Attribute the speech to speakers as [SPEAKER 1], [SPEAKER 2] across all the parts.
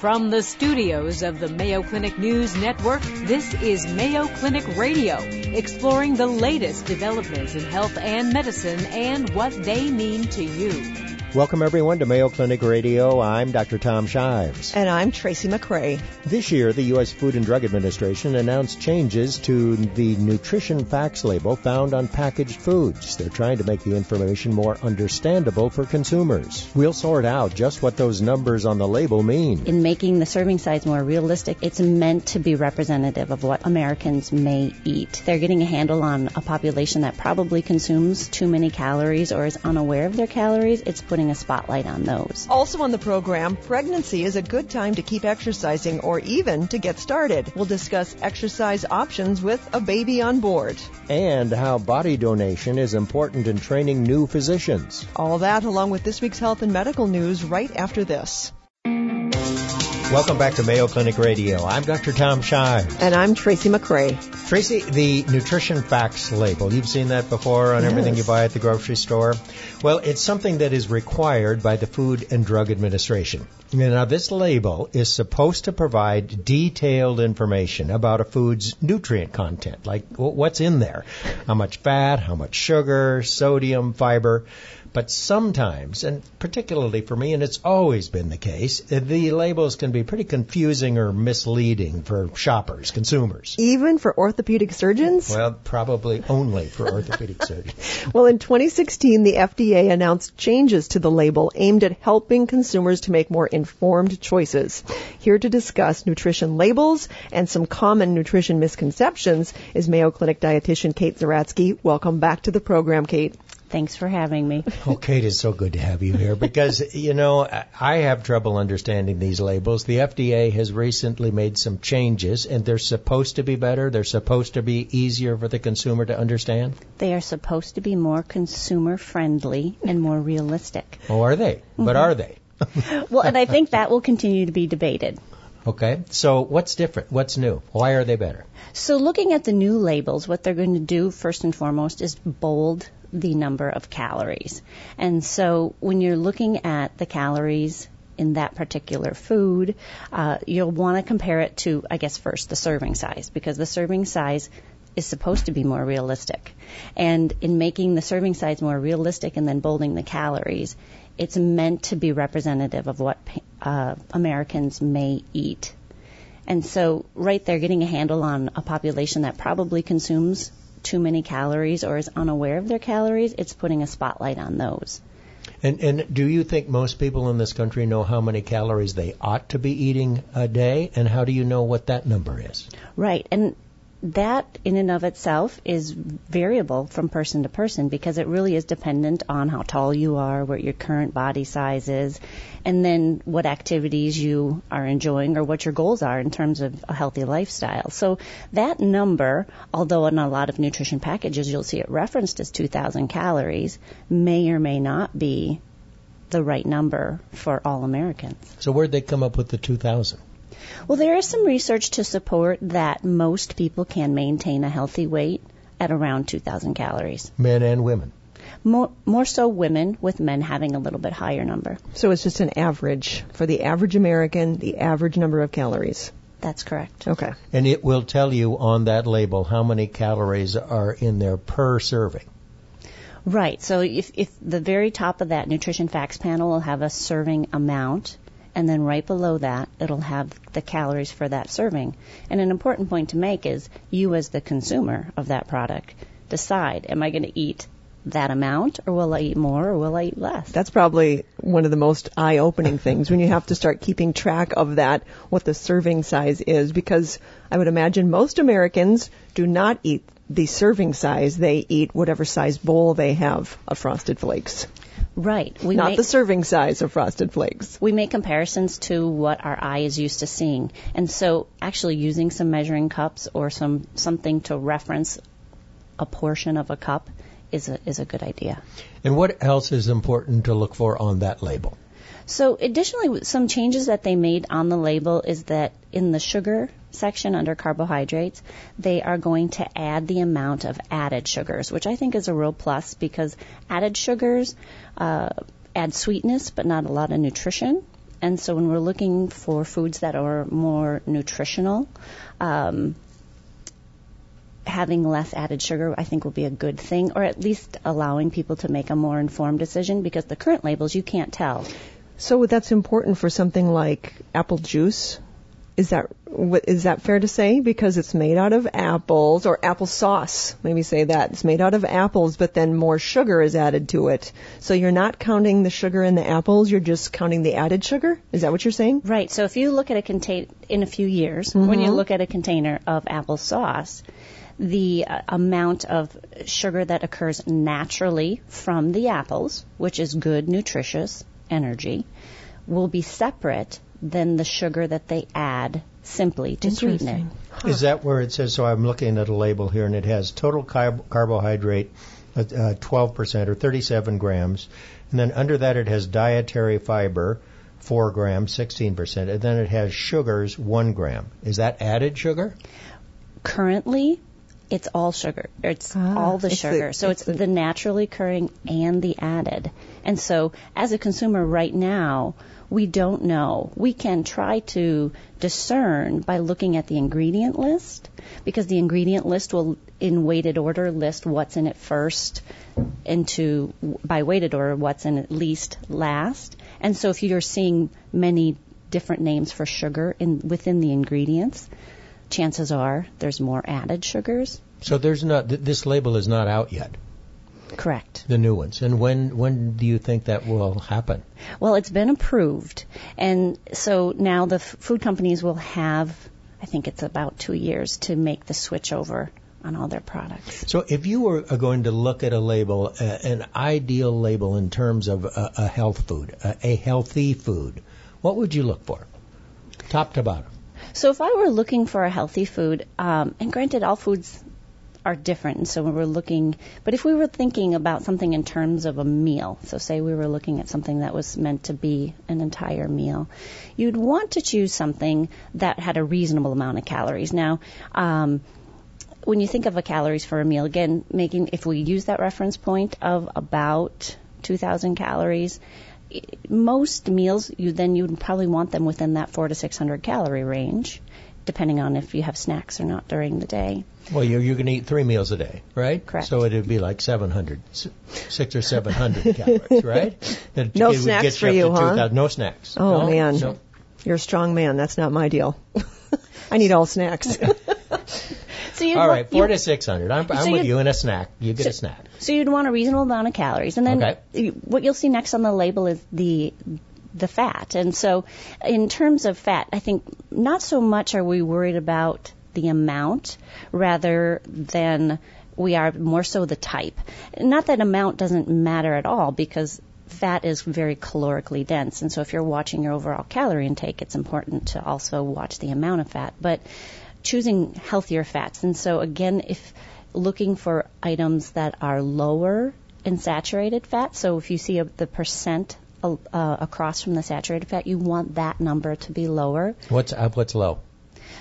[SPEAKER 1] From the studios of the Mayo Clinic News Network, this is Mayo Clinic Radio, exploring the latest developments in health and medicine and what they mean to you.
[SPEAKER 2] Welcome everyone to Mayo Clinic Radio. I'm Dr. Tom Shives.
[SPEAKER 3] And I'm Tracy McCray.
[SPEAKER 2] This year, the U.S. Food and Drug Administration announced changes to the nutrition facts label found on packaged foods. They're trying to make the information more understandable for consumers. We'll sort out just what those numbers on the label mean.
[SPEAKER 4] In making the serving size more realistic, it's meant to be representative of what Americans may eat. They're getting a handle on a population that probably consumes too many calories or is unaware of their calories. It's put putting a spotlight on those.
[SPEAKER 3] Also on the program, pregnancy is a good time to keep exercising or even to get started. We'll discuss exercise options with a baby on board.
[SPEAKER 2] And how body donation is important in training new physicians.
[SPEAKER 3] All that along with this week's health and medical news right after this.
[SPEAKER 2] Welcome back to Mayo Clinic Radio. I'm Dr. Tom Shives.
[SPEAKER 3] And I'm Tracy McCray.
[SPEAKER 2] Tracy, the nutrition facts label, you've seen that before on yes. everything you buy at the grocery store? Well, it's something that is required by the Food and Drug Administration. Now, this label is supposed to provide detailed information about a food's nutrient content, like what's in there, how much fat, how much sugar, sodium, fiber. But sometimes, and particularly for me, and it's always been the case, eh, the labels can be pretty confusing or misleading for shoppers, consumers.
[SPEAKER 3] Even for orthopedic surgeons?
[SPEAKER 2] Well, probably only for orthopedic surgeons.
[SPEAKER 3] Well, in 2016, the FDA announced changes to the label aimed at helping consumers to make more informed choices. Here to discuss nutrition labels and some common nutrition misconceptions is Mayo Clinic dietitian Kate Zeratsky. Welcome back to the program, Kate.
[SPEAKER 4] Thanks for having me.
[SPEAKER 2] Oh, Kate, it's so good to have you here because, you know, I have trouble understanding these labels. The FDA has recently made some changes and they're supposed to be better. They're supposed to be easier for the consumer to understand.
[SPEAKER 4] They are supposed to be more consumer friendly and more realistic.
[SPEAKER 2] Oh, are they? Mm-hmm. But are they?
[SPEAKER 4] well, and I think that will continue to be debated.
[SPEAKER 2] Okay. So what's different? What's new? Why are they better?
[SPEAKER 4] So looking at the new labels, what they're going to do first and foremost is bold the number of calories. And so when you're looking at the calories in that particular food, uh, you'll want to compare it to, I guess, first the serving size, because the serving size is supposed to be more realistic. And in making the serving size more realistic and then bolding the calories, it's meant to be representative of what uh, Americans may eat. And so, right there, getting a handle on a population that probably consumes too many calories or is unaware of their calories, it's putting a spotlight on those.
[SPEAKER 2] And, and do you think most people in this country know how many calories they ought to be eating a day? And how do you know what that number is?
[SPEAKER 4] Right. And that in and of itself is variable from person to person because it really is dependent on how tall you are, what your current body size is, and then what activities you are enjoying or what your goals are in terms of a healthy lifestyle. So that number, although in a lot of nutrition packages you'll see it referenced as 2,000 calories, may or may not be the right number for all Americans.
[SPEAKER 2] So where'd they come up with the 2,000?
[SPEAKER 4] Well, there is some research to support that most people can maintain a healthy weight at around 2,000 calories.
[SPEAKER 2] Men and women.
[SPEAKER 4] More, more so women, with men having a little bit higher number.
[SPEAKER 3] So it's just an average for the average American, the average number of calories.
[SPEAKER 4] That's correct.
[SPEAKER 3] Okay.
[SPEAKER 2] And it will tell you on that label how many calories are in there per serving.
[SPEAKER 4] Right. So if, if the very top of that nutrition facts panel will have a serving amount, and then right below that, it'll have the calories for that serving. And an important point to make is you, as the consumer of that product, decide am I going to eat that amount or will I eat more or will I eat less?
[SPEAKER 3] That's probably one of the most eye opening things when you have to start keeping track of that, what the serving size is, because I would imagine most Americans do not eat the serving size. They eat whatever size bowl they have of frosted flakes.
[SPEAKER 4] Right.
[SPEAKER 3] We Not make, the serving size of Frosted Flakes.
[SPEAKER 4] We make comparisons to what our eye is used to seeing. And so actually using some measuring cups or some something to reference a portion of a cup is a, is a good idea.
[SPEAKER 2] And what else is important to look for on that label?
[SPEAKER 4] So additionally, some changes that they made on the label is that in the sugar section under carbohydrates, they are going to add the amount of added sugars, which I think is a real plus because added sugars uh, add sweetness but not a lot of nutrition. And so when we're looking for foods that are more nutritional, um, having less added sugar, I think, will be a good thing, or at least allowing people to make a more informed decision because the current labels you can't tell.
[SPEAKER 3] So that's important for something like apple juice. Is that is that fair to say? Because it's made out of apples or apple sauce. Maybe say that it's made out of apples, but then more sugar is added to it. So you're not counting the sugar in the apples. You're just counting the added sugar. Is that what you're saying?
[SPEAKER 4] Right. So if you look at a contain in a few years,
[SPEAKER 3] Mm-hmm.
[SPEAKER 4] when you look at a container of apple sauce, the uh, amount of sugar that occurs naturally from the apples, which is good, nutritious energy, will be separate than the sugar that they add simply to sweeten it.
[SPEAKER 3] Interesting.
[SPEAKER 2] Is that where it says? So I'm looking at a label here, and it has total carb- carbohydrate, uh, uh, 12% or 37 grams, and then under that it has dietary fiber, 4 grams, 16%, and then it has sugars, 1 gram. Is that added sugar?
[SPEAKER 4] Currently, it's all sugar. It's
[SPEAKER 3] Ah,
[SPEAKER 4] all the
[SPEAKER 3] it's the-
[SPEAKER 4] sugar. so
[SPEAKER 3] it's
[SPEAKER 4] it's,
[SPEAKER 3] the-
[SPEAKER 4] the naturally occurring and the added. And so, as a consumer right now, we don't know. We can try to discern by looking at the ingredient list because the ingredient list will, in weighted order, list what's in it first, into by weighted order what's in it least last. And so, if you're seeing many different names for sugar in within the ingredients, chances are there's more added sugars.
[SPEAKER 2] So there's not th- this label is not out yet,
[SPEAKER 4] Correct.
[SPEAKER 2] the new ones. And when when do you think that will happen?
[SPEAKER 4] Well, it's been approved, and so now the f- food companies will have, I think it's about two years to make the switch over on all their products.
[SPEAKER 2] So if you were going to look at a label, uh, an ideal label in terms of a, a health food, a, a healthy food, what would you look for? Top to bottom.
[SPEAKER 4] So if I were looking for a healthy food, um, and granted, all foods are different, and so when we're looking, but if we were thinking about something in terms of a meal, so say we were looking at something that was meant to be an entire meal, you'd want to choose something that had a reasonable amount of calories. Now, um, when you think of a calories for a meal, again, making if we use that reference point of about 2,000 calories, most meals you then you'd probably want them within that four to 600 calorie range, depending on if you have snacks or not during the day.
[SPEAKER 2] Well, you're, you're going to eat three meals a day, right?
[SPEAKER 4] Correct.
[SPEAKER 2] So it'd be like 700, s- six or 700 calories, right? That
[SPEAKER 3] No
[SPEAKER 2] it would
[SPEAKER 3] snacks
[SPEAKER 2] get
[SPEAKER 3] for you,
[SPEAKER 2] to
[SPEAKER 3] huh?
[SPEAKER 2] 2,000 No snacks.
[SPEAKER 3] Oh
[SPEAKER 2] No?
[SPEAKER 3] man,
[SPEAKER 2] No.
[SPEAKER 3] you're a strong man. That's not my deal. I need all snacks.
[SPEAKER 4] So you'd
[SPEAKER 2] All
[SPEAKER 4] want-
[SPEAKER 2] right, four
[SPEAKER 4] you-
[SPEAKER 2] to 600. I'm, I'm
[SPEAKER 4] So
[SPEAKER 2] with
[SPEAKER 4] you-
[SPEAKER 2] you in a snack. You get a snack.
[SPEAKER 4] So you'd want a reasonable amount of calories, and then
[SPEAKER 2] Okay.
[SPEAKER 4] what you'll see next on the label is the the fat. And so, in terms of fat, I think not so much are we worried about the amount, rather than we are more so the type. Not that amount doesn't matter at all, because fat is very calorically dense, and so if you're watching your overall calorie intake, it's important to also watch the amount of fat. But choosing healthier fats. And so again, if looking for items that are lower in saturated fat, so if you see a, the percent uh, across from the saturated fat, you want that number to be lower.
[SPEAKER 2] What's up? What's low?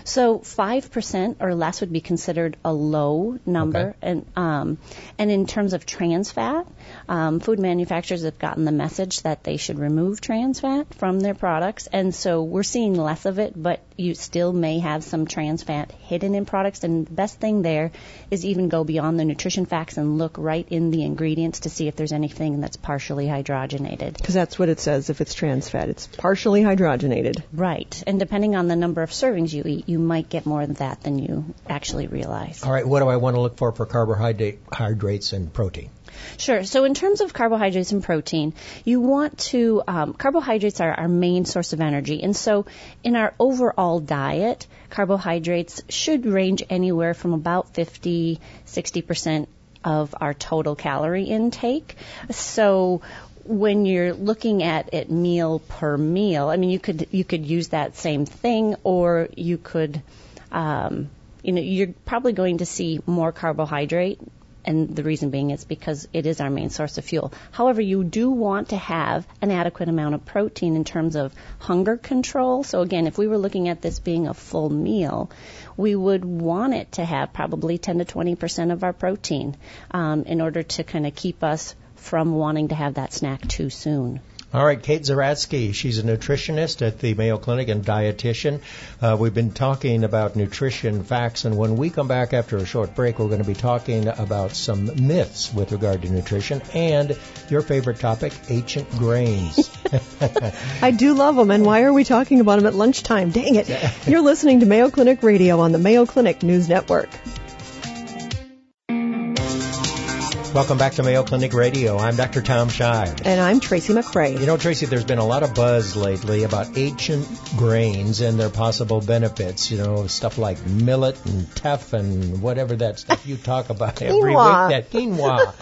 [SPEAKER 4] So five percent or less would be considered a low number,
[SPEAKER 2] Okay.
[SPEAKER 4] and um, and in terms of trans fat, um, food manufacturers have gotten the message that they should remove trans fat from their products, and so we're seeing less of it. But you still may have some trans fat hidden in products, and the best thing there is even go beyond the nutrition facts and look right in the ingredients to see if there's anything that's partially hydrogenated.
[SPEAKER 3] Because that's what it says if it's trans fat. It's partially hydrogenated.
[SPEAKER 4] Right, and depending on the number of servings you eat, you might get more of that than you actually realize.
[SPEAKER 2] All right, what do I want to look for for carbohydrate, hydrates and protein?
[SPEAKER 4] Sure. So in terms of carbohydrates and protein, you want to um, carbohydrates are our main source of energy, and so in our overall diet, carbohydrates should range anywhere from about 50, 60 percent of our total calorie intake. So when you're looking at it meal per meal, I mean you could you could use that same thing, or you could um, you know, you're probably going to see more carbohydrate, and the reason being is because it is our main source of fuel. However, you do want to have an adequate amount of protein in terms of hunger control. So again, if we were looking at this being a full meal, we would want it to have probably 10 to 20 percent of our protein um, in order to kind of keep us from wanting to have that snack too soon.
[SPEAKER 2] All right, Kate Zeratsky. She's a nutritionist at the Mayo Clinic and dietitian. Uh, we've been talking about nutrition facts, and when we come back after a short break, we're going to be talking about some myths with regard to nutrition and your favorite topic, ancient grains.
[SPEAKER 3] I do love them, and why are we talking about them at lunchtime? Dang it. You're listening to Mayo Clinic Radio on the Mayo Clinic News Network.
[SPEAKER 2] Welcome back to Mayo Clinic Radio. I'm Dr. Tom Shives.
[SPEAKER 3] And I'm Tracy McCray.
[SPEAKER 2] You know, Tracy, there's been a lot of buzz lately about ancient grains and their possible benefits. You know, stuff like millet and teff and whatever that stuff you talk about every week. That quinoa.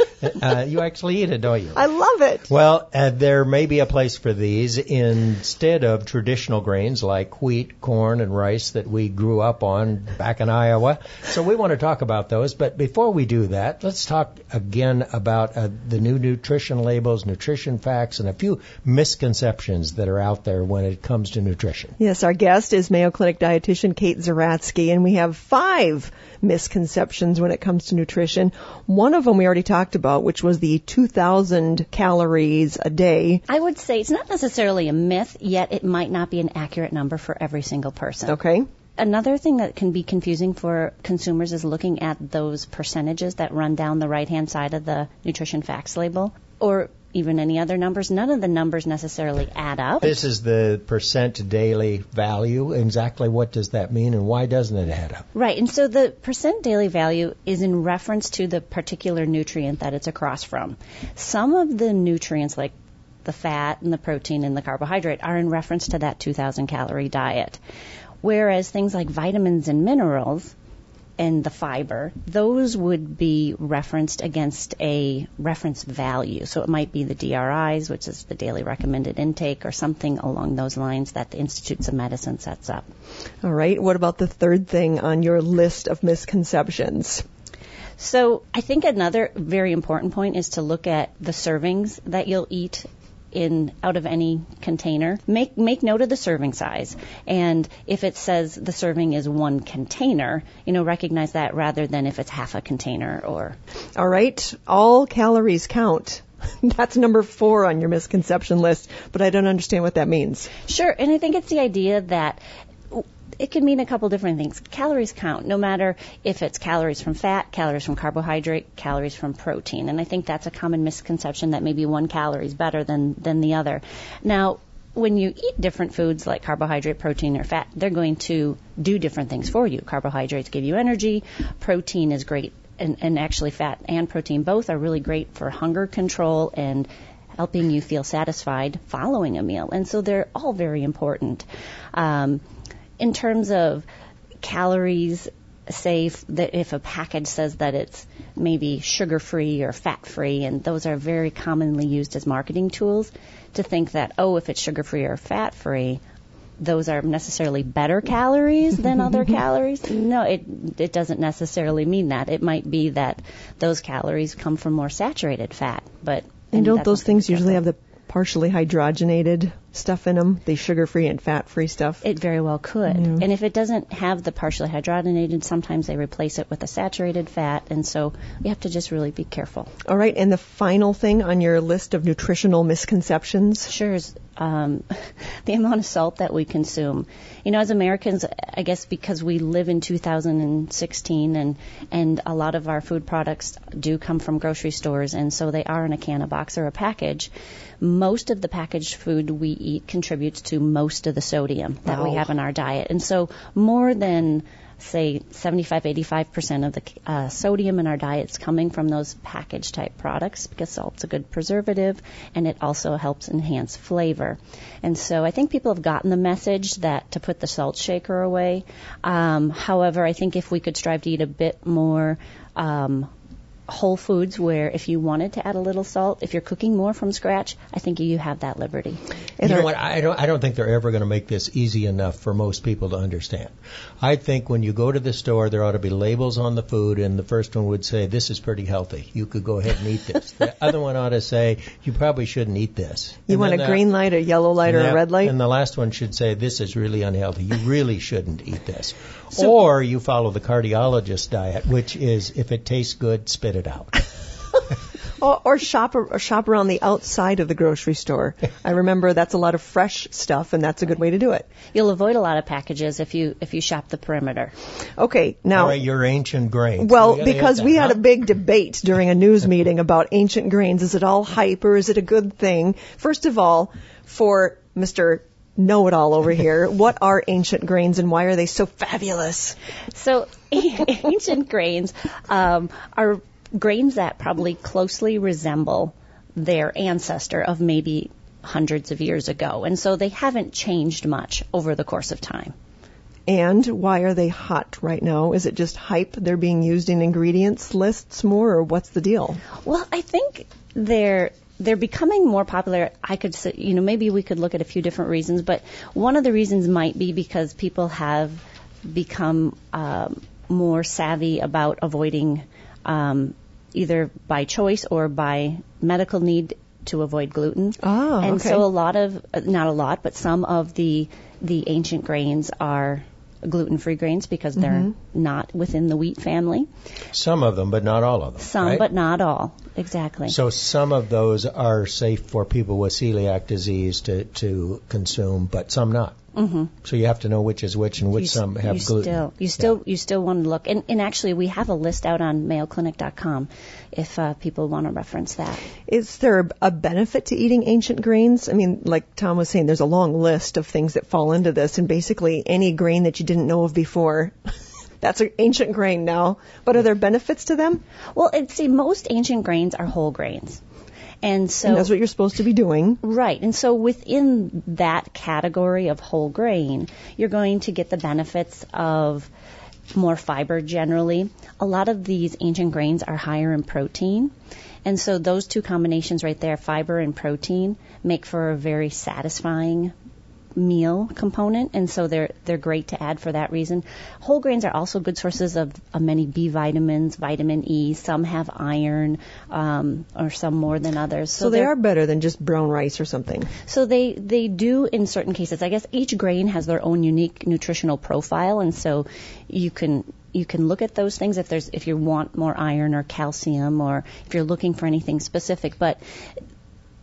[SPEAKER 2] uh, you actually eat it, don't you?
[SPEAKER 3] I love it.
[SPEAKER 2] Well, uh, there may be a place for these instead of traditional grains like wheat, corn, and rice that we grew up on back in Iowa. So we want to talk about those. But before we do that, let's talk again about uh, the new nutrition labels, nutrition facts, and a few misconceptions that are out there when it comes to nutrition.
[SPEAKER 3] Yes, our guest is Mayo Clinic dietitian Kate Zeratsky, and we have five misconceptions when it comes to nutrition. One of them we already talked about, which was the 2,000 calories a day.
[SPEAKER 4] I would say it's not necessarily a myth, yet it might not be an accurate number for every single person.
[SPEAKER 3] Okay?
[SPEAKER 4] Another thing that can be confusing for consumers is looking at those percentages that run down the right hand side of the nutrition facts label or even any other numbers. None of the numbers necessarily add up.
[SPEAKER 2] This is the percent daily value. Exactly what does that mean and why doesn't it add up?
[SPEAKER 4] Right, and so the percent daily value is in reference to the particular nutrient that it's across from. Some of the nutrients, like the fat and the protein and the carbohydrate, are in reference to that 2,000 calorie diet. Whereas things like vitamins and minerals and the fiber, those would be referenced against a reference value. So it might be the DRIs, which is the daily recommended intake, or something along those lines that the Institutes of Medicine sets up.
[SPEAKER 3] All right. What about the third thing on your list of misconceptions?
[SPEAKER 4] So I think another very important point is to look at the servings that you'll eat in out of any container. Make make note of the serving size, and if it says the serving is one container, you know recognize that rather than if it's half a container or.
[SPEAKER 3] All right. All calories count. That's number four on your misconception list, but I don't understand what that means.
[SPEAKER 4] Sure, and I think it's the idea that it can mean a couple different things. Calories count, no matter if it's calories from fat, calories from carbohydrate, calories from protein. And I think that's a common misconception that maybe one calorie is better than, than the other. Now, when you eat different foods like carbohydrate, protein, or fat, they're going to do different things for you. Carbohydrates give you energy, protein is great, and, and actually, fat and protein both are really great for hunger control and helping you feel satisfied following a meal. And so they're all very important. Um, in terms of calories, say if, that if a package says that it's maybe sugar free or fat free, and those are very commonly used as marketing tools to think that, oh, if it's sugar free or fat free, those are necessarily better calories than other calories. No, it it doesn't necessarily mean that. It might be that those calories come from more saturated fat, but
[SPEAKER 3] And don't those things usually have the partially hydrogenated stuff in them? The sugar-free and fat-free stuff?
[SPEAKER 4] It very well could. And if it doesn't have the partially hydrogenated, sometimes they replace it with a saturated fat, and so we have to just really be careful.
[SPEAKER 3] All right. And the final thing on your list of nutritional misconceptions?
[SPEAKER 4] Sure is um, the amount of salt that we consume. You know, as Americans, I guess because we live in 2016 and and a lot of our food products do come from grocery stores, and so they are in a can, a box, or a package. Most of the packaged food we eat contributes to most of the sodium that we have in our diet, and so more than say 75 85% of the uh, sodium in our diet is coming from those packaged type products because salt's a good preservative and it also helps enhance flavor. And so I think people have gotten the message that to put the salt shaker away. Um, however, I think if we could strive to eat a bit more um, whole foods where if you wanted to add a little salt, if you're cooking more from scratch, I think you have that liberty.
[SPEAKER 3] And
[SPEAKER 2] you know what? I don't. I don't think they're ever going to make this easy enough for most people to understand. I think when you go to the store, there ought to be labels on the food, and the first one would say, "This is pretty healthy. You could go ahead and eat this." the other one ought to say, "You probably shouldn't eat this."
[SPEAKER 3] You
[SPEAKER 2] And
[SPEAKER 3] want a
[SPEAKER 2] then the-
[SPEAKER 3] green light, a yellow light, or
[SPEAKER 2] and
[SPEAKER 3] a red light?
[SPEAKER 2] And the last one should say, "This is really unhealthy. You really shouldn't eat this." Or you follow the cardiologist diet, which is, if it tastes good, spit it out.
[SPEAKER 3] or, or shop or shop around the outside of the grocery store. I remember that's a lot of fresh stuff, and that's a good way to do it.
[SPEAKER 4] You'll avoid a lot of packages if you if you shop the perimeter.
[SPEAKER 3] Okay, now
[SPEAKER 2] All right, your ancient grains.
[SPEAKER 3] Well,
[SPEAKER 2] We
[SPEAKER 3] because
[SPEAKER 2] hit
[SPEAKER 3] we had
[SPEAKER 2] huh?
[SPEAKER 3] a big debate during a news meeting about ancient grains. Is it all hype or is it a good thing? First of all, for Mr. Know-it-all over here, what are ancient grains and why are they so fabulous?
[SPEAKER 4] So ancient grains um, are grains that probably closely resemble their ancestor of maybe hundreds of years ago, and so they haven't changed much over the course of time.
[SPEAKER 3] And why are they hot right now? Is it just hype? They're being used in ingredients lists more, or what's the deal?
[SPEAKER 4] Well, I think they're they're becoming more popular. I could say, you know, maybe we could look at a few different reasons, but one of the reasons might be because people have become um, more savvy about avoiding um, either by choice or by medical need to avoid gluten.
[SPEAKER 3] Oh,
[SPEAKER 4] and
[SPEAKER 3] okay.
[SPEAKER 4] so a lot of not a lot, but some of the the ancient grains are gluten-free grains because they're
[SPEAKER 3] Mm-hmm.
[SPEAKER 4] not within the wheat family.
[SPEAKER 2] Some of them, but not all of them.
[SPEAKER 4] Some,
[SPEAKER 2] right?
[SPEAKER 4] but not all. Exactly.
[SPEAKER 2] So some of those are safe for people with celiac disease to, to consume, but some not.
[SPEAKER 4] Hmm
[SPEAKER 2] So you have to know which is which and which
[SPEAKER 4] you,
[SPEAKER 2] some have
[SPEAKER 4] you
[SPEAKER 2] gluten.
[SPEAKER 4] Still, you still, you still want to look, and, and actually, we have a list out on MayoClinic.com if uh, people want to reference that.
[SPEAKER 3] Is there a benefit to eating ancient grains? I mean, like Tom was saying, there's a long list of things that fall into this, and basically any grain that you didn't know of before, that's an ancient grain now. But are there benefits to them?
[SPEAKER 4] Well, it, see, most ancient grains are whole grains, and so
[SPEAKER 3] and that's what you're supposed to be doing.
[SPEAKER 4] Right. And so within that category of whole grain, you're going to get the benefits of more fiber generally. A lot of these ancient grains are higher in protein. And so those two combinations right there, fiber and protein, make for a very satisfying meal component, and so they're they're great to add for that reason. Whole grains are also good sources of, of many B vitamins, vitamin E. Some have iron, um, or some more than others.
[SPEAKER 3] So, they
[SPEAKER 4] they're-
[SPEAKER 3] are better than just brown rice or something.
[SPEAKER 4] so they they do in certain cases. I guess each grain has their own unique nutritional profile, and so you can you can look at those things if there's if you want more iron or calcium or if you're looking for anything specific. But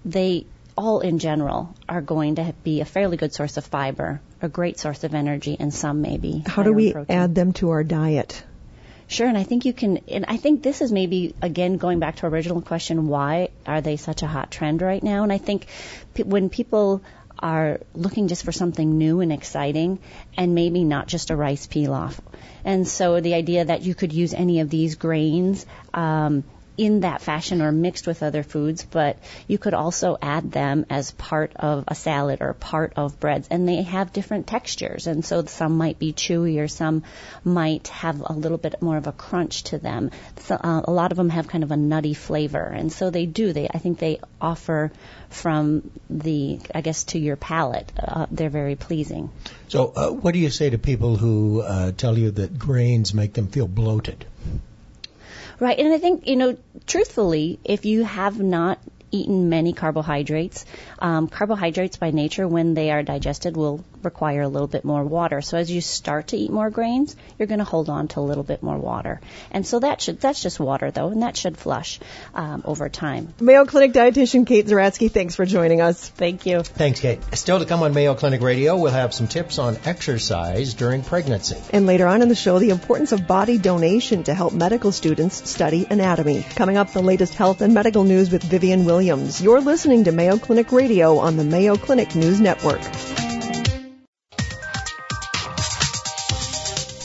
[SPEAKER 4] they all in general are going to be a fairly good source of fiber, a great source of energy, and some maybe.
[SPEAKER 3] How do we
[SPEAKER 4] protein.
[SPEAKER 3] add them to our diet?
[SPEAKER 4] Sure, and I think you can, and I think this is maybe, again, going back to our original question, why are they such a hot trend right now? And I think pe- when people are looking just for something new and exciting, and maybe not just a rice pilaf. And so the idea that you could use any of these grains, um, in that fashion or mixed with other foods, but you could also add them as part of a salad or part of breads. And they have different textures. And so some might be chewy or some might have a little bit more of a crunch to them. So, uh, a lot of them have kind of a nutty flavor. And so they do. They, I think they offer from the, I guess, to your palate, uh, they're very pleasing.
[SPEAKER 2] So uh, what do you say to people who uh, tell you that grains make them feel bloated?
[SPEAKER 4] Right, and I think you know, truthfully, if you have not eaten many carbohydrates, um, carbohydrates by nature, when they are digested, will require a little bit more water. So as you start to eat more grains, you're going to hold on to a little bit more water, and so that should that's just water though, and that should flush um, over time.
[SPEAKER 3] Mayo Clinic dietitian Kate Zeratsky, thanks for joining us.
[SPEAKER 4] Thank you.
[SPEAKER 2] Thanks, Kate. Still to come on Mayo Clinic Radio, we'll have some tips on exercise during pregnancy.
[SPEAKER 3] And later on in the show, the importance of body donation to help medical students study anatomy. Coming up, the latest health and medical news with Vivian Williams. You're listening to Mayo Clinic Radio on the Mayo Clinic News Network.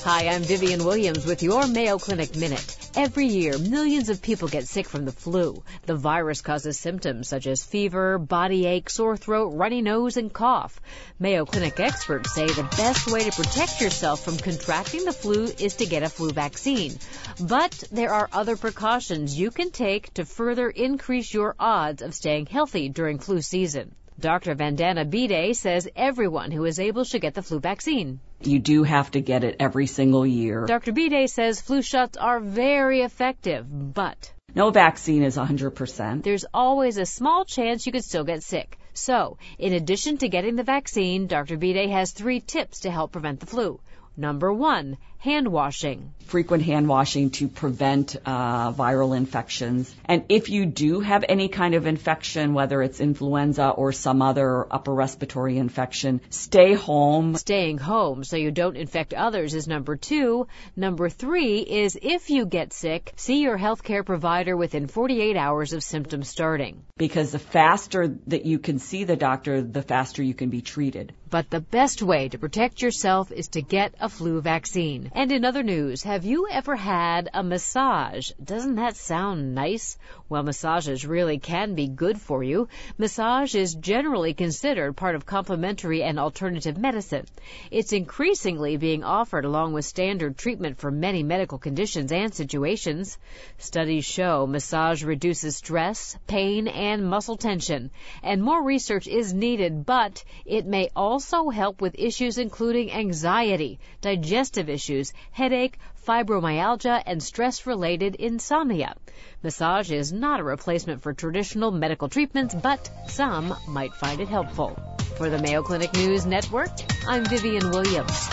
[SPEAKER 1] Hi, I'm Vivian Williams with your Mayo Clinic Minute. Every year, millions of people get sick from the flu. The virus causes symptoms such as fever, body ache, sore throat, runny nose, and cough. Mayo Clinic experts say the best way to protect yourself from contracting the flu is to get a flu vaccine. But there are other precautions you can take to further increase your odds of staying healthy during flu season. Dr. Vandana Bhide says everyone who is able should get the flu vaccine.
[SPEAKER 5] You do have to get it every single year.
[SPEAKER 1] Dr. Bhide says flu shots are very effective, but
[SPEAKER 5] No vaccine is 100%.
[SPEAKER 1] there's always a small chance you could still get sick. So, in addition to getting the vaccine, Dr. Bhide has three tips to help prevent the flu. Number one, hand washing.
[SPEAKER 5] frequent hand washing to prevent uh, viral infections. And if you do have any kind of infection, whether it's influenza or some other upper respiratory infection, stay home.
[SPEAKER 1] Staying home so you don't infect others is number two. Number three is if you get sick, see your healthcare provider within 48 hours of symptoms starting.
[SPEAKER 5] Because the faster that you can see the doctor, the faster you can be treated.
[SPEAKER 1] But the best way to protect yourself is to get a flu vaccine. And in other news, have you ever had a massage? Doesn't that sound nice? Well, massages really can be good for you. Massage is generally considered part of complementary and alternative medicine. It's increasingly being offered along with standard treatment for many medical conditions and situations. Studies show massage reduces stress, pain, and muscle tension. And more research is needed, but it may also help with issues including anxiety, digestive issues, headache, fibromyalgia, and stress-related insomnia. Massage is not a replacement for traditional medical treatments, but some might find it helpful. For the Mayo Clinic News Network, I'm Vivian Williams.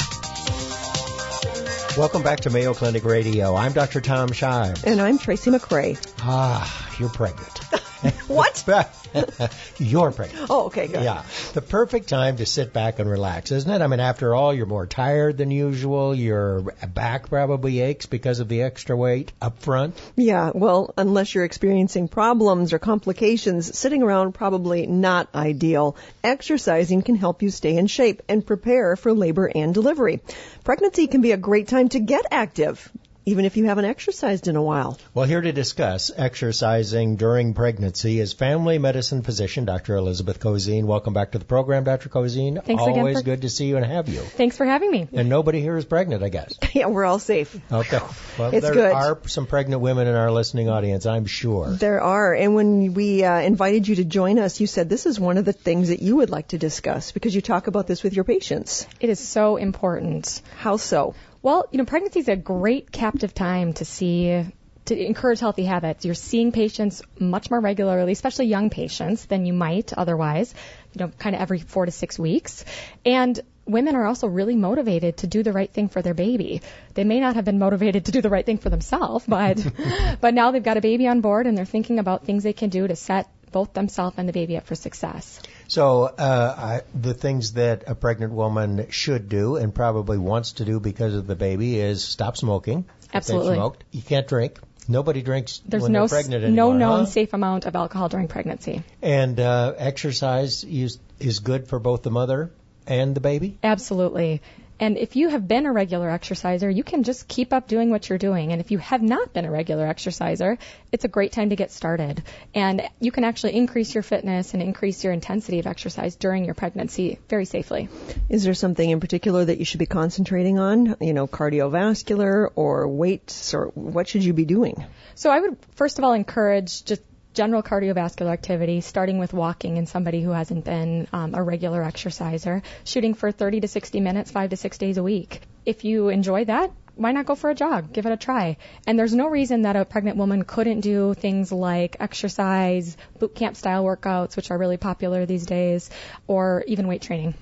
[SPEAKER 2] Welcome back to Mayo Clinic Radio. I'm Dr. Tom Shive.
[SPEAKER 3] And I'm Tracy McCray.
[SPEAKER 2] Ah, you're pregnant.
[SPEAKER 3] What?
[SPEAKER 2] you're pregnant.
[SPEAKER 3] Oh, okay, good.
[SPEAKER 2] Yeah. The perfect time to sit back and relax, isn't it? I mean, after all, you're more tired than usual. Your back probably aches because of the extra weight up front.
[SPEAKER 3] Yeah, well, unless you're experiencing problems or complications, sitting around probably not ideal. Exercising can help you stay in shape and prepare for labor and delivery. Pregnancy can be a great time to get active, even if you haven't exercised in a while.
[SPEAKER 2] Well, here to discuss exercising during pregnancy is family medicine physician Dr. Elizabeth Cozine. Welcome back to the program, Dr. Cozine.
[SPEAKER 6] Thanks again
[SPEAKER 2] Always
[SPEAKER 6] for-
[SPEAKER 2] good to see you and have you.
[SPEAKER 6] Thanks for having me.
[SPEAKER 2] And nobody here is pregnant, I guess.
[SPEAKER 3] yeah, we're all safe.
[SPEAKER 2] Okay. Well,
[SPEAKER 3] It's
[SPEAKER 2] there
[SPEAKER 3] good.
[SPEAKER 2] are some pregnant women in our listening audience, I'm sure.
[SPEAKER 3] There are. And when we uh, invited you to join us, you said this is one of the things that you would like to discuss because you talk about this with your patients.
[SPEAKER 6] It is so important.
[SPEAKER 3] How so?
[SPEAKER 6] Well, you know, pregnancy is a great captive time to see to encourage healthy habits. You're seeing patients much more regularly, especially young patients, than you might otherwise, you know, kind of every four to six weeks. And women are also really motivated to do the right thing for their baby. They may not have been motivated to do the right thing for themselves, but, but now they've got a baby on board and they're thinking about things they can do to set both themselves and the baby up for success.
[SPEAKER 2] So, uh, I, the things that a pregnant woman should do and probably wants to do because of the baby is stop smoking.
[SPEAKER 6] Absolutely.
[SPEAKER 2] smoked. You can't drink. Nobody drinks
[SPEAKER 6] There's
[SPEAKER 2] when
[SPEAKER 6] no
[SPEAKER 2] they're pregnant anymore.
[SPEAKER 6] no known
[SPEAKER 2] huh?
[SPEAKER 6] safe amount of alcohol during pregnancy.
[SPEAKER 2] And uh, exercise is, is good for both the mother and the baby.
[SPEAKER 6] Absolutely. And if you have been a regular exerciser, you can just keep up doing what you're doing. And if you have not been a regular exerciser, it's a great time to get started. And you can actually increase your fitness and increase your intensity of exercise during your pregnancy very safely.
[SPEAKER 3] Is there something in particular that you should be concentrating on? You know, cardiovascular or weights or what should you be doing?
[SPEAKER 6] So I would first of all encourage just general cardiovascular activity, starting with walking in somebody who hasn't been um, a regular exerciser, shooting for 30 to 60 minutes, five to six days a week. If you enjoy that, why not go for a jog? Give it a try. And there's no reason that a pregnant woman couldn't do things like exercise, boot camp style workouts, which are really popular these days, or even weight training.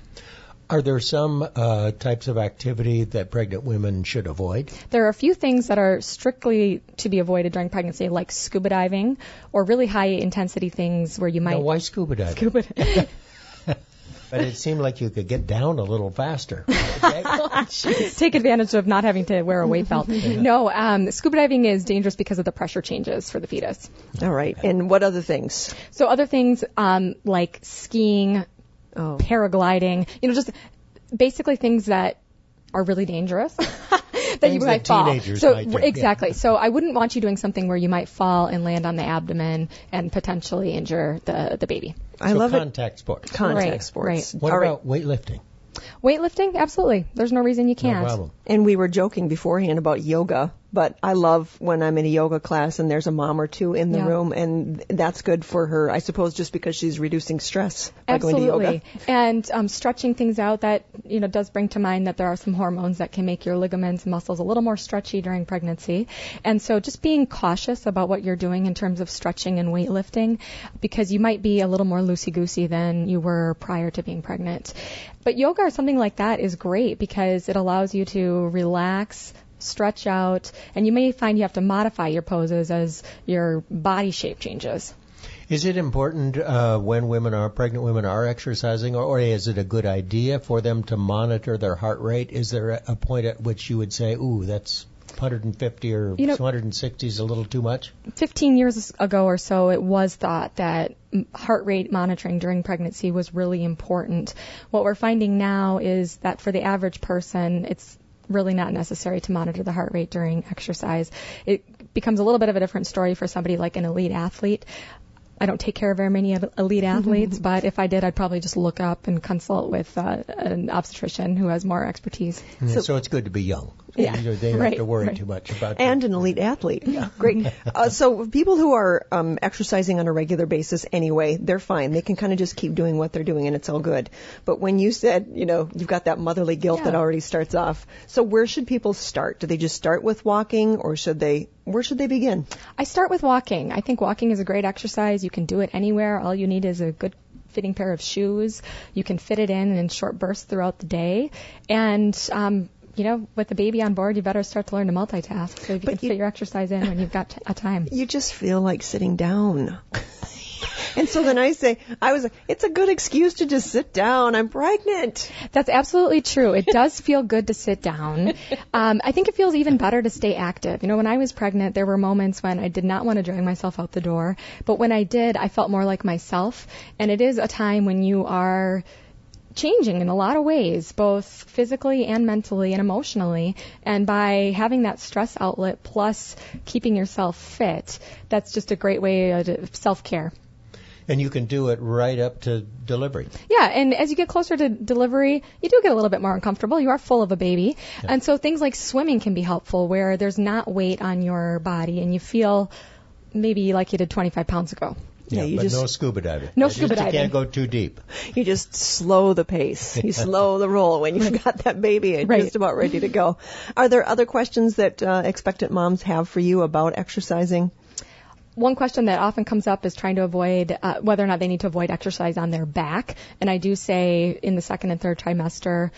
[SPEAKER 2] Are there some uh, types of activity that pregnant women should avoid?
[SPEAKER 6] There are a few things that are strictly to be avoided during pregnancy, like scuba diving or really high intensity things where you might
[SPEAKER 2] Now, why scuba diving?
[SPEAKER 6] scuba.
[SPEAKER 2] But it seemed like you could get down a little faster.
[SPEAKER 6] take advantage of not having to wear a weight belt. No, um, scuba diving is dangerous because of the pressure changes for the fetus.
[SPEAKER 3] All right. And what other things?
[SPEAKER 6] So other things um, like skiing,
[SPEAKER 3] Oh.
[SPEAKER 6] paragliding, you know, just basically things that are really dangerous. that you might
[SPEAKER 2] that
[SPEAKER 6] fall.
[SPEAKER 2] teenagers
[SPEAKER 6] so
[SPEAKER 2] might do, yeah.
[SPEAKER 6] exactly. So I wouldn't want you doing something where you might fall and land on the abdomen and potentially injure the the baby.
[SPEAKER 3] I
[SPEAKER 2] so
[SPEAKER 3] love it.
[SPEAKER 2] contact sports.
[SPEAKER 3] Contact
[SPEAKER 6] Right,
[SPEAKER 3] sports.
[SPEAKER 2] What
[SPEAKER 3] All right.
[SPEAKER 2] about weightlifting?
[SPEAKER 6] Weightlifting, absolutely. There's no reason you can't.
[SPEAKER 2] No problem.
[SPEAKER 3] And we were joking beforehand about yoga. But I love when I'm in a yoga class and there's a mom or two in the
[SPEAKER 6] Yeah.
[SPEAKER 3] room, and that's good for her. I suppose just because she's reducing stress by
[SPEAKER 6] Absolutely.
[SPEAKER 3] going to yoga.
[SPEAKER 6] And um, stretching things out that you know does bring to mind that there are some hormones that can make your ligaments and muscles a little more stretchy during pregnancy. And so just being cautious about what you're doing in terms of stretching and weightlifting because you might be a little more loosey goosey than you were prior to being pregnant. But yoga or something like that is great because it allows you to relax, stretch out, and you may find you have to modify your poses as your body shape changes.
[SPEAKER 2] Is it important uh, when women are pregnant women are exercising, or, or is it a good idea for them to monitor their heart rate? Is there a, a point at which you would say, "Ooh, that's 150 or
[SPEAKER 6] You know-
[SPEAKER 2] 260 is a little too much"?
[SPEAKER 6] 15 years ago or so, it was thought that mm, heart rate monitoring during pregnancy was really important. What we're finding now is that for the average person, it's really not necessary to monitor the heart rate during exercise. It becomes a little bit of a different story for somebody like an elite athlete. I don't take care of very many elite athletes, but if I did, I'd probably just look up and consult with uh, an obstetrician who has more expertise.
[SPEAKER 2] Yeah, So, it's good to be young.
[SPEAKER 6] Yeah,
[SPEAKER 2] You know, they don't
[SPEAKER 6] right,
[SPEAKER 2] have to worry
[SPEAKER 6] right.
[SPEAKER 2] too much about
[SPEAKER 3] and an elite athlete. Great. Uh, so people who are um, exercising on a regular basis anyway, they're fine. They can kind of just keep doing what they're doing, and it's all good. But when you said, you know, you've got that motherly guilt
[SPEAKER 6] Yeah.
[SPEAKER 3] that already starts off. So where should people start? Do they just start with walking, or should they? Where should they begin?
[SPEAKER 6] I start with walking. I think walking is a great exercise. You can do it anywhere. All you need is a good fitting pair of shoes. You can fit it in in short bursts throughout the day. And, um, you know, with the baby on board, you better start to learn to multitask so you
[SPEAKER 3] But
[SPEAKER 6] can
[SPEAKER 3] you-
[SPEAKER 6] fit your exercise in when you've got t- a time.
[SPEAKER 3] You just feel like sitting down. and so then I say, I was like, it's a good excuse to just sit down. I'm pregnant.
[SPEAKER 6] That's absolutely true. It does feel good to sit down. Um, I think it feels even better to stay active. You know, when I was pregnant, there were moments when I did not want to drag myself out the door, but when I did, I felt more like myself. And it is a time when you are changing in a lot of ways, both physically and mentally and emotionally. And by having that stress outlet plus keeping yourself fit, that's just a great way of self care.
[SPEAKER 2] And you can do it right up to delivery.
[SPEAKER 6] Yeah, and as you get closer to delivery, you do get a little bit more uncomfortable. You are full of a baby. And so things like swimming can be helpful where there's not weight on your body and you feel maybe like you did 25 pounds ago.
[SPEAKER 3] Yeah, you
[SPEAKER 2] but
[SPEAKER 3] just-
[SPEAKER 2] no scuba diving.
[SPEAKER 6] No
[SPEAKER 2] At
[SPEAKER 6] scuba
[SPEAKER 2] You
[SPEAKER 6] diving.
[SPEAKER 2] You can't go too deep.
[SPEAKER 3] You just slow the pace. You slow the roll when you've got that baby and
[SPEAKER 6] Right.
[SPEAKER 3] just about ready to go. Are there other questions that uh, expectant moms have for you about exercising?
[SPEAKER 6] One question that often comes up is trying to avoid uh, whether or not they need to avoid exercise on their back. And I do say in the second and third trimester,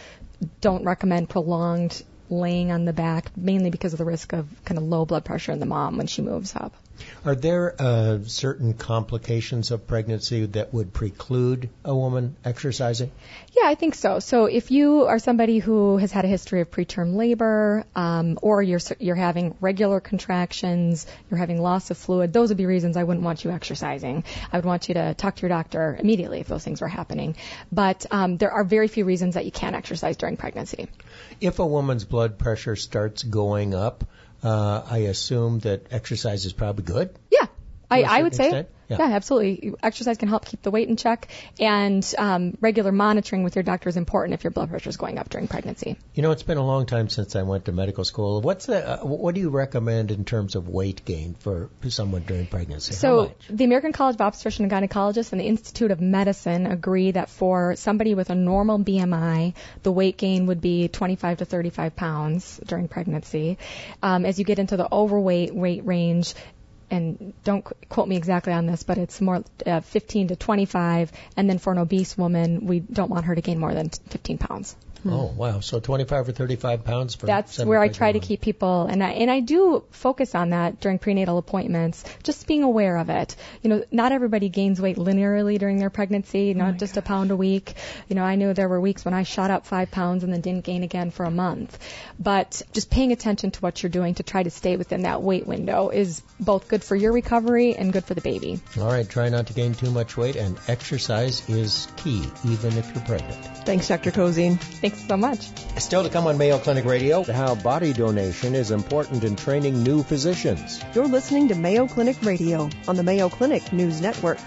[SPEAKER 6] don't recommend prolonged laying on the back, mainly because of the risk of kind of low blood pressure in the mom when she moves up.
[SPEAKER 2] Are there uh, certain complications of pregnancy that would preclude a woman exercising?
[SPEAKER 6] Yeah, I think so. So if you are somebody who has had a history of preterm labor, um, or you're you're having regular contractions, you're having loss of fluid, those would be reasons I wouldn't want you exercising. I would want you to talk to your doctor immediately if those things were happening. But um, there are very few reasons that you can't exercise during pregnancy.
[SPEAKER 2] If a woman's blood pressure starts going up, uh, I assume that exercise is probably good.
[SPEAKER 6] Yeah. I, I would say, yeah.
[SPEAKER 2] yeah.
[SPEAKER 6] absolutely. Exercise can help keep the weight in check, and um, regular monitoring with your doctor is important if your blood pressure is going up during pregnancy.
[SPEAKER 2] You know, it's been a long time since I went to medical school. What's the, uh, what do you recommend in terms of weight gain for someone during pregnancy?
[SPEAKER 6] So the American College of Obstetricians and Gynecologists and the Institute of Medicine agree that for somebody with a normal BMI, the weight gain would be 25 to 35 pounds during pregnancy. Um, as you get into the overweight weight range, and don't quote me exactly on this, but it's more uh, 15 to 25, and then for an obese woman, we don't want her to gain more than 15 pounds. Mm-hmm.
[SPEAKER 2] Oh, wow. So 25 or 35 pounds for
[SPEAKER 6] That's where I try to keep people, and I and I do focus on that during prenatal appointments. Just being aware of it. You know, not everybody gains weight linearly during their pregnancy, oh not just a pound a week. You know, I knew there were weeks when I shot up five pounds and then didn't gain again for a month. But just paying attention to what you're doing to try to stay within that weight window is both good for your recovery and good for the baby.
[SPEAKER 2] All right, try not to gain too much weight, and exercise is key, even if you're pregnant.
[SPEAKER 3] Thanks, Dr. Cozine.
[SPEAKER 6] Thanks so much.
[SPEAKER 2] Still to come on Mayo Clinic Radio, how body donation is important in training new physicians.
[SPEAKER 3] You're listening to Mayo Clinic Radio on the Mayo Clinic News Network.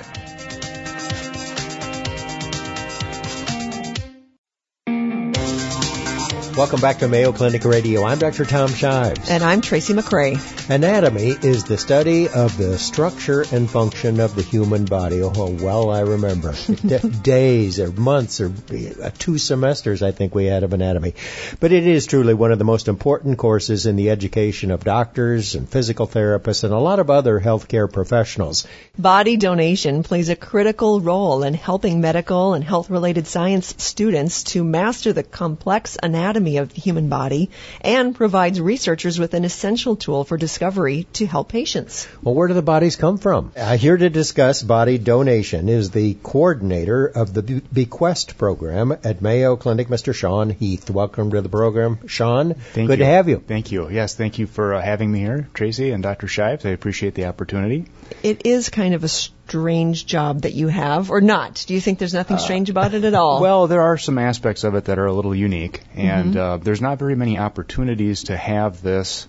[SPEAKER 2] Welcome back to Mayo Clinic Radio. I'm Dr. Tom Shives.
[SPEAKER 3] And I'm Tracy McCray.
[SPEAKER 2] Anatomy is the study of the structure and function of the human body. Oh, well, I remember. Days or months or uh, two semesters, I think we had of anatomy. But it is truly one of the most important courses in the education of doctors and physical therapists and a lot of other healthcare professionals.
[SPEAKER 3] Body donation plays a critical role in helping medical and health related science students to master the complex anatomy of the human body and provides researchers with an essential tool for discovery to help patients.
[SPEAKER 2] Well, where do the bodies come from? Uh, here to discuss body donation is the coordinator of the Be- Bequest program at Mayo Clinic, Mr. Sean Heath. Welcome to the program, Sean.
[SPEAKER 7] Thank
[SPEAKER 2] Good
[SPEAKER 7] you.
[SPEAKER 2] to have you.
[SPEAKER 7] Thank you. Yes, thank you for uh, having me here, Tracy and Dr. Shives. I appreciate the opportunity.
[SPEAKER 3] It is kind of a strange job that you have, or not? Do you think there's nothing strange about it at all?
[SPEAKER 7] Well, there are some aspects of it that are a little unique, and uh, there's not very many opportunities to have this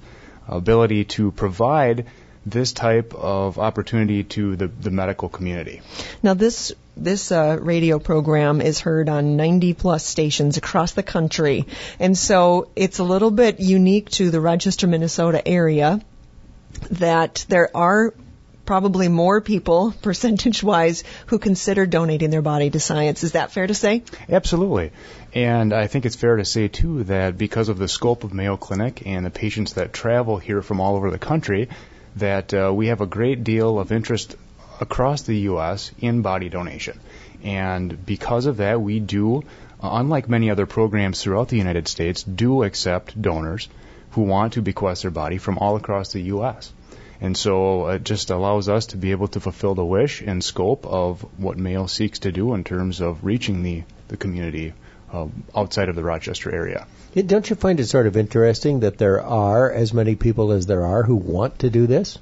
[SPEAKER 7] ability to provide this type of opportunity to the, the medical community.
[SPEAKER 3] Now this this uh, radio program is heard on 90 plus stations across the country, and so it's a little bit unique to the Rochester, Minnesota area that there are probably more people percentage wise who consider donating their body to science. Is that fair to say?
[SPEAKER 7] Absolutely. And I think it's fair to say, too, that because of the scope of Mayo Clinic and the patients that travel here from all over the country, that uh, we have a great deal of interest across the U.S. in body donation. And because of that, we do, unlike many other programs throughout the United States, do accept donors who want to bequest their body from all across the U.S. And so it just allows us to be able to fulfill the wish and scope of what Mayo seeks to do in terms of reaching the, the community uh, outside of the Rochester area.
[SPEAKER 2] Don't you find it sort of interesting that there are as many people as there are who want to do this?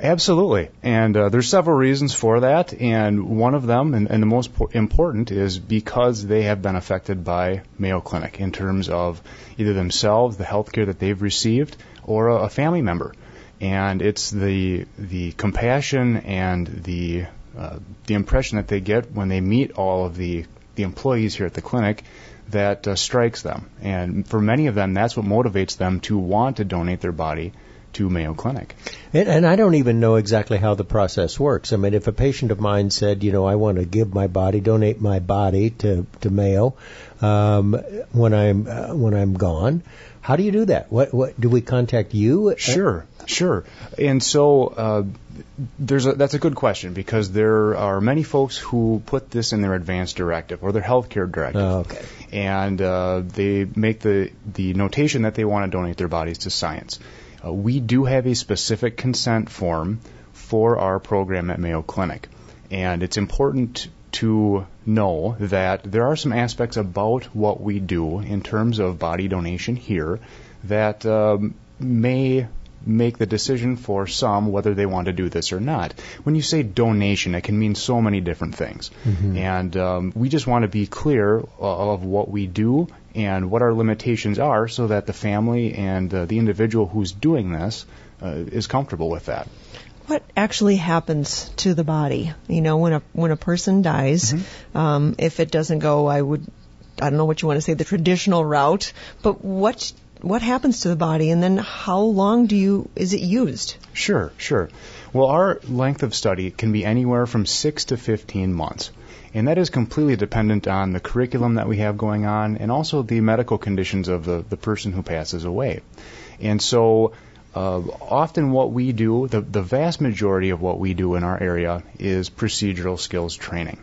[SPEAKER 7] Absolutely. And uh, there's several reasons for that. And one of them, and, and the most po- important, is because they have been affected by Mayo Clinic in terms of either themselves, the health care that they've received, or a, a family member. And it's the the compassion and the uh, the impression that they get when they meet all of the the employees here at the clinic that uh, strikes them. And for many of them, that's what motivates them to want to donate their body to Mayo Clinic.
[SPEAKER 2] And, and I don't even know exactly how the process works. I mean, if a patient of mine said, you know, I want to give my body, donate my body to to Mayo um, when I'm uh, when I'm gone, how do you do that? What what do we contact you?
[SPEAKER 7] Sure, sure. And so uh, there's a, that's a good question because there are many folks who put this in their advance directive or their healthcare directive,
[SPEAKER 2] Oh, okay.
[SPEAKER 7] and uh, they make the the notation that they want to donate their bodies to science. Uh, we do have a specific consent form for our program at Mayo Clinic, and it's important to know that there are some aspects about what we do in terms of body donation here that um, may make the decision for some whether they want to do this or not. When you say donation, it can mean so many different things. And um, we just want to be clear of what we do and what our limitations are so that the family and uh, the individual who's doing this uh, is comfortable with that.
[SPEAKER 3] What actually happens to the body? You know, when a when a person dies, um, if it doesn't go, I would, I don't know what you want to say, the traditional route. But what what happens to the body, and then how long do you is it used?
[SPEAKER 7] Sure, sure. Well, our length of study can be anywhere from 6 to 15 months. And that is completely dependent on the curriculum that we have going on and also the medical conditions of the, the person who passes away. And so, uh, often what we do, the, the vast majority of what we do in our area is procedural skills training.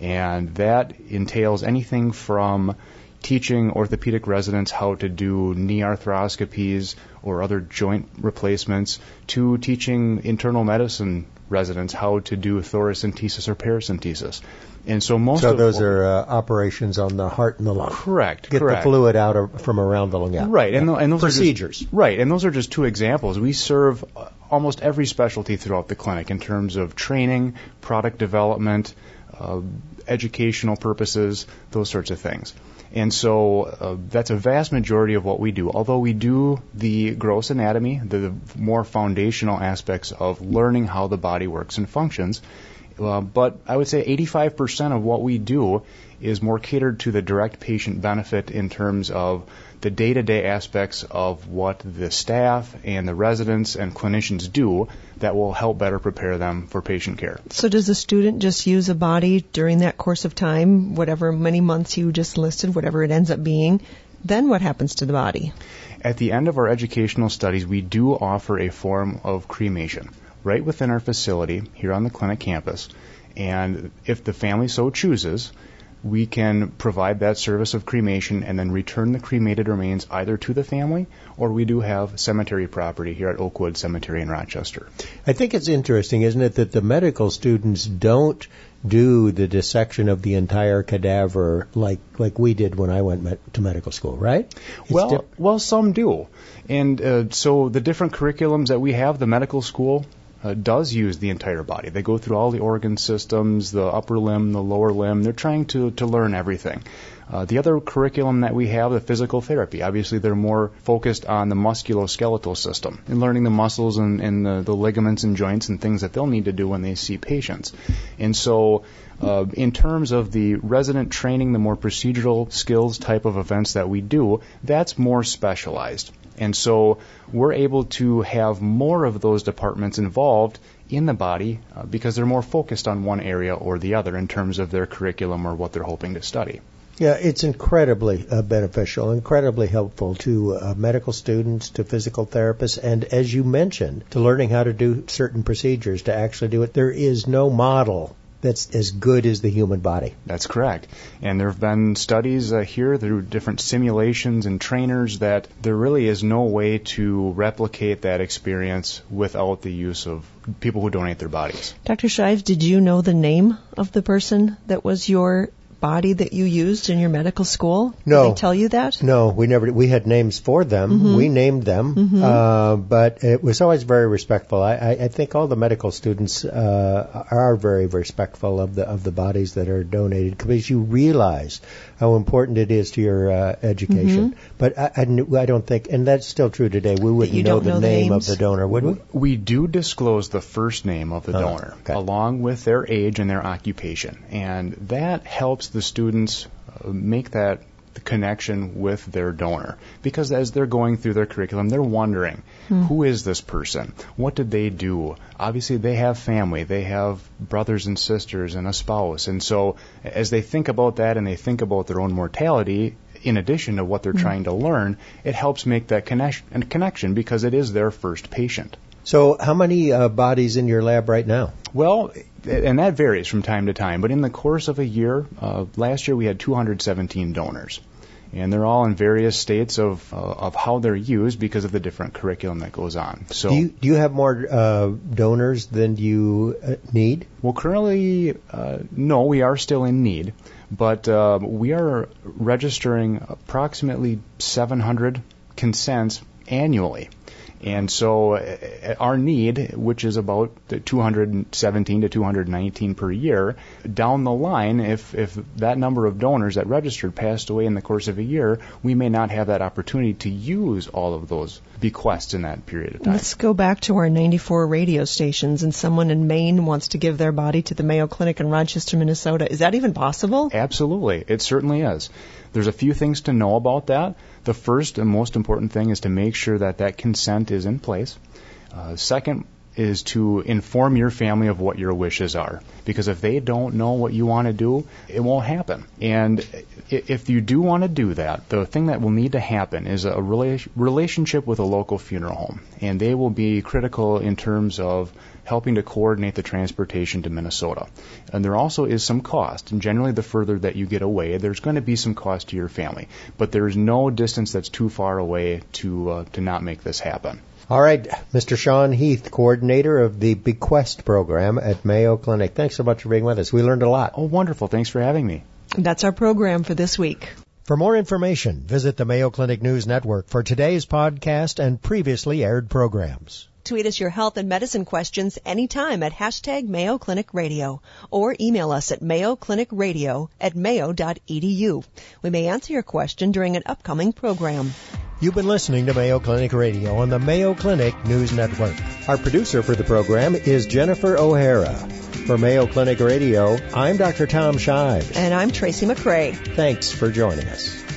[SPEAKER 7] And that entails anything from teaching orthopedic residents how to do knee arthroscopies or other joint replacements to teaching internal medicine residents how to do thoracentesis or paracentesis. And so most
[SPEAKER 2] So
[SPEAKER 7] of
[SPEAKER 2] those are uh, operations on the heart and the lung.
[SPEAKER 7] correct.
[SPEAKER 2] Get
[SPEAKER 7] correct.
[SPEAKER 2] the fluid out of, from around the lung. out.
[SPEAKER 7] Right, and, and those
[SPEAKER 2] procedures.
[SPEAKER 7] Are just, right, and those are just two examples. We serve uh, almost every specialty throughout the clinic in terms of training, product development, uh, educational purposes, those sorts of things. And so uh, that's a vast majority of what we do. Although we do the gross anatomy, the, the more foundational aspects of learning how the body works and functions, Uh, but I would say 85% of what we do is more catered to the direct patient benefit in terms of the day to day aspects of what the staff and the residents and clinicians do that will help better prepare them for patient care.
[SPEAKER 3] So does a student just use a body during that course of time, whatever many months you just listed, whatever it ends up being? Then what happens to the body?
[SPEAKER 7] At the end of our educational studies, we do offer a form of cremation right within our facility here on the clinic campus. And if the family so chooses, we can provide that service of cremation and then return the cremated remains either to the family or we do have cemetery property here at Oakwood Cemetery in Rochester.
[SPEAKER 2] I think it's interesting, isn't it, that the medical students don't do the dissection of the entire cadaver like like we did when I went med- to medical school, right?
[SPEAKER 7] It's well, well, some do, and uh, so the different curriculums that we have, the medical school uh, does use the entire body. They go through all the organ systems, the upper limb, the lower limb. They're trying to, to learn everything. Uh, the other curriculum that we have, the physical therapy, obviously they're more focused on the musculoskeletal system and learning the muscles and, and the, the, ligaments and joints and things that they'll need to do when they see patients. And so, uh, in terms of the resident training, the more procedural skills type of events that we do, that's more specialized. And so we're able to have more of those departments involved in the body uh, because they're more focused on one area or the other in terms of their curriculum or what they're hoping to study.
[SPEAKER 2] Yeah, it's incredibly uh, beneficial, incredibly helpful to uh, medical students, to physical therapists, and as you mentioned, to learning how to do certain procedures, to actually do it. There is no model that's as good as the human body.
[SPEAKER 7] That's correct. And there have been studies uh, here through different simulations and trainers that there really is no way to replicate that experience without the use of people who donate their bodies.
[SPEAKER 3] Dr. Shives, did you know the name of the person that was your body that you used in your medical school?
[SPEAKER 2] No.
[SPEAKER 3] Did they tell you that?
[SPEAKER 2] No, we never. We had names for them. Mm-hmm. We named them, mm-hmm. uh, but it was always very respectful. I, I, I think all the medical students uh, are very respectful of the of the bodies that are donated because you realize how important it is to your uh, education. Mm-hmm. But I, I, I, don't think, and that's still true today. We wouldn't know the
[SPEAKER 3] know
[SPEAKER 2] name
[SPEAKER 3] names?
[SPEAKER 2] of the donor, would we?
[SPEAKER 7] We do disclose the first name of the oh, donor okay. along with their age and their occupation, and that helps the students uh, make that connection with their donor because as they're going through their curriculum they're wondering hmm. who is this person what did they do obviously they have family they have brothers and sisters and a spouse and so as they think about that and they think about their own mortality in addition to what they're hmm. trying to learn it helps make that connection and connection because it is their first patient
[SPEAKER 2] so, how many uh, bodies in your lab right now?
[SPEAKER 7] Well, and that varies from time to time, but in the course of a year, uh, last year we had 217 donors. And they're all in various states of uh, of how they're used because of the different curriculum that goes on.
[SPEAKER 2] So, do you, do you have more uh, donors than you uh, need?
[SPEAKER 7] Well, currently, uh, no, we are still in need, but we are registering approximately 700 consents annually. And so uh, our need, which is about 217 to 219 per year, down the line, if, if that number of donors that registered passed away in the course of a year, we may not have that opportunity to use all of those bequests in that period of time.
[SPEAKER 3] Let's go back to our 94 radio stations and someone in Maine wants to give their body to the Mayo Clinic in Rochester, Minnesota. Is that even possible?
[SPEAKER 7] Absolutely. It certainly is. There's a few things to know about that. The first and most important thing is to make sure that that consent is in place. Uh, second is to inform your family of what your wishes are. Because if they don't know what you want to do, it won't happen. And if you do want to do that, the thing that will need to happen is a rela- relationship with a local funeral home. And they will be critical in terms of helping to coordinate the transportation to Minnesota. And there also is some cost, and generally the further that you get away, there's going to be some cost to your family. But there is no distance that's too far away to uh, to not make this happen.
[SPEAKER 2] All right, Mr. Sean Heath, coordinator of the Bequest program at Mayo Clinic. Thanks so much for being with us. We learned a lot.
[SPEAKER 7] Oh, wonderful. Thanks for having me.
[SPEAKER 3] That's our program for this week.
[SPEAKER 2] For more information, visit the Mayo Clinic News Network for today's podcast and previously aired programs.
[SPEAKER 3] Tweet us your health and medicine questions anytime at hashtag Mayo Clinic Radio or email us at mayoclinicradio at mayo.edu. We may answer your question during an upcoming program.
[SPEAKER 2] You've been listening to Mayo Clinic Radio on the Mayo Clinic News Network. Our producer for the program is Jennifer O'Hara. For Mayo Clinic Radio, I'm Dr. Tom Shives.
[SPEAKER 3] And I'm Tracy McCray.
[SPEAKER 2] Thanks for joining us.